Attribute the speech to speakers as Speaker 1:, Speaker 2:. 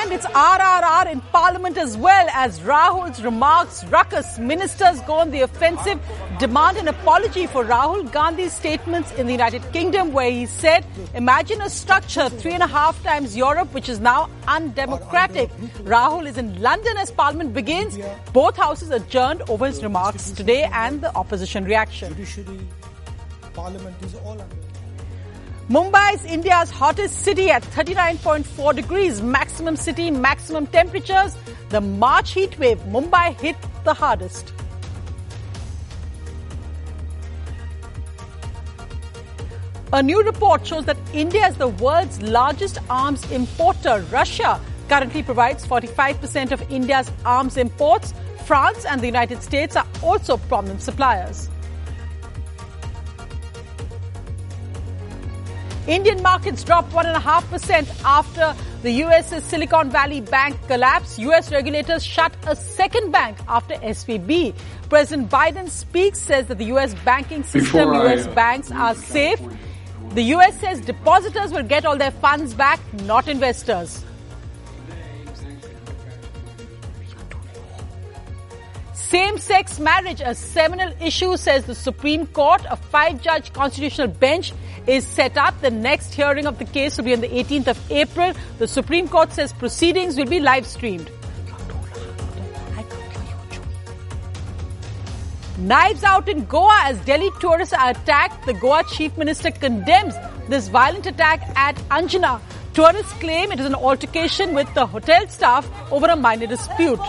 Speaker 1: And it's RRR in Parliament as well as Rahul's remarks ruckus. Ministers go on the offensive, demand an apology for Rahul Gandhi's statements in the United Kingdom where he said, imagine a structure three and a half times Europe which is now undemocratic. Rahul is in London as Parliament begins. Both houses adjourned over his remarks today and the opposition reaction.
Speaker 2: Parliament is all under.
Speaker 1: Mumbai is India's hottest city at 39.4 degrees, maximum city, maximum temperatures. The March heat wave, Mumbai hit the hardest. A new report shows that India is the world's largest arms importer. Russia currently provides 45% of India's arms imports. France and the United States are also prominent suppliers. Indian markets dropped 1.5% after the US's Silicon Valley Bank collapse. US regulators shut a second bank after SVB. President Biden speaks, says that the US banking system,
Speaker 3: Before I,
Speaker 1: US
Speaker 3: uh,
Speaker 1: banks are safe. The US says depositors will get all their funds back, not investors. Same-sex marriage, a seminal issue, says the Supreme Court. A five-judge constitutional bench is set up. The next hearing of the case will be on the 18th of April. The Supreme Court says proceedings will be live-streamed. Knives out in Goa as Delhi tourists are attacked. The Goa chief minister condemns this violent attack at Anjuna. Tourists claim it is an altercation with the hotel staff over a minor dispute.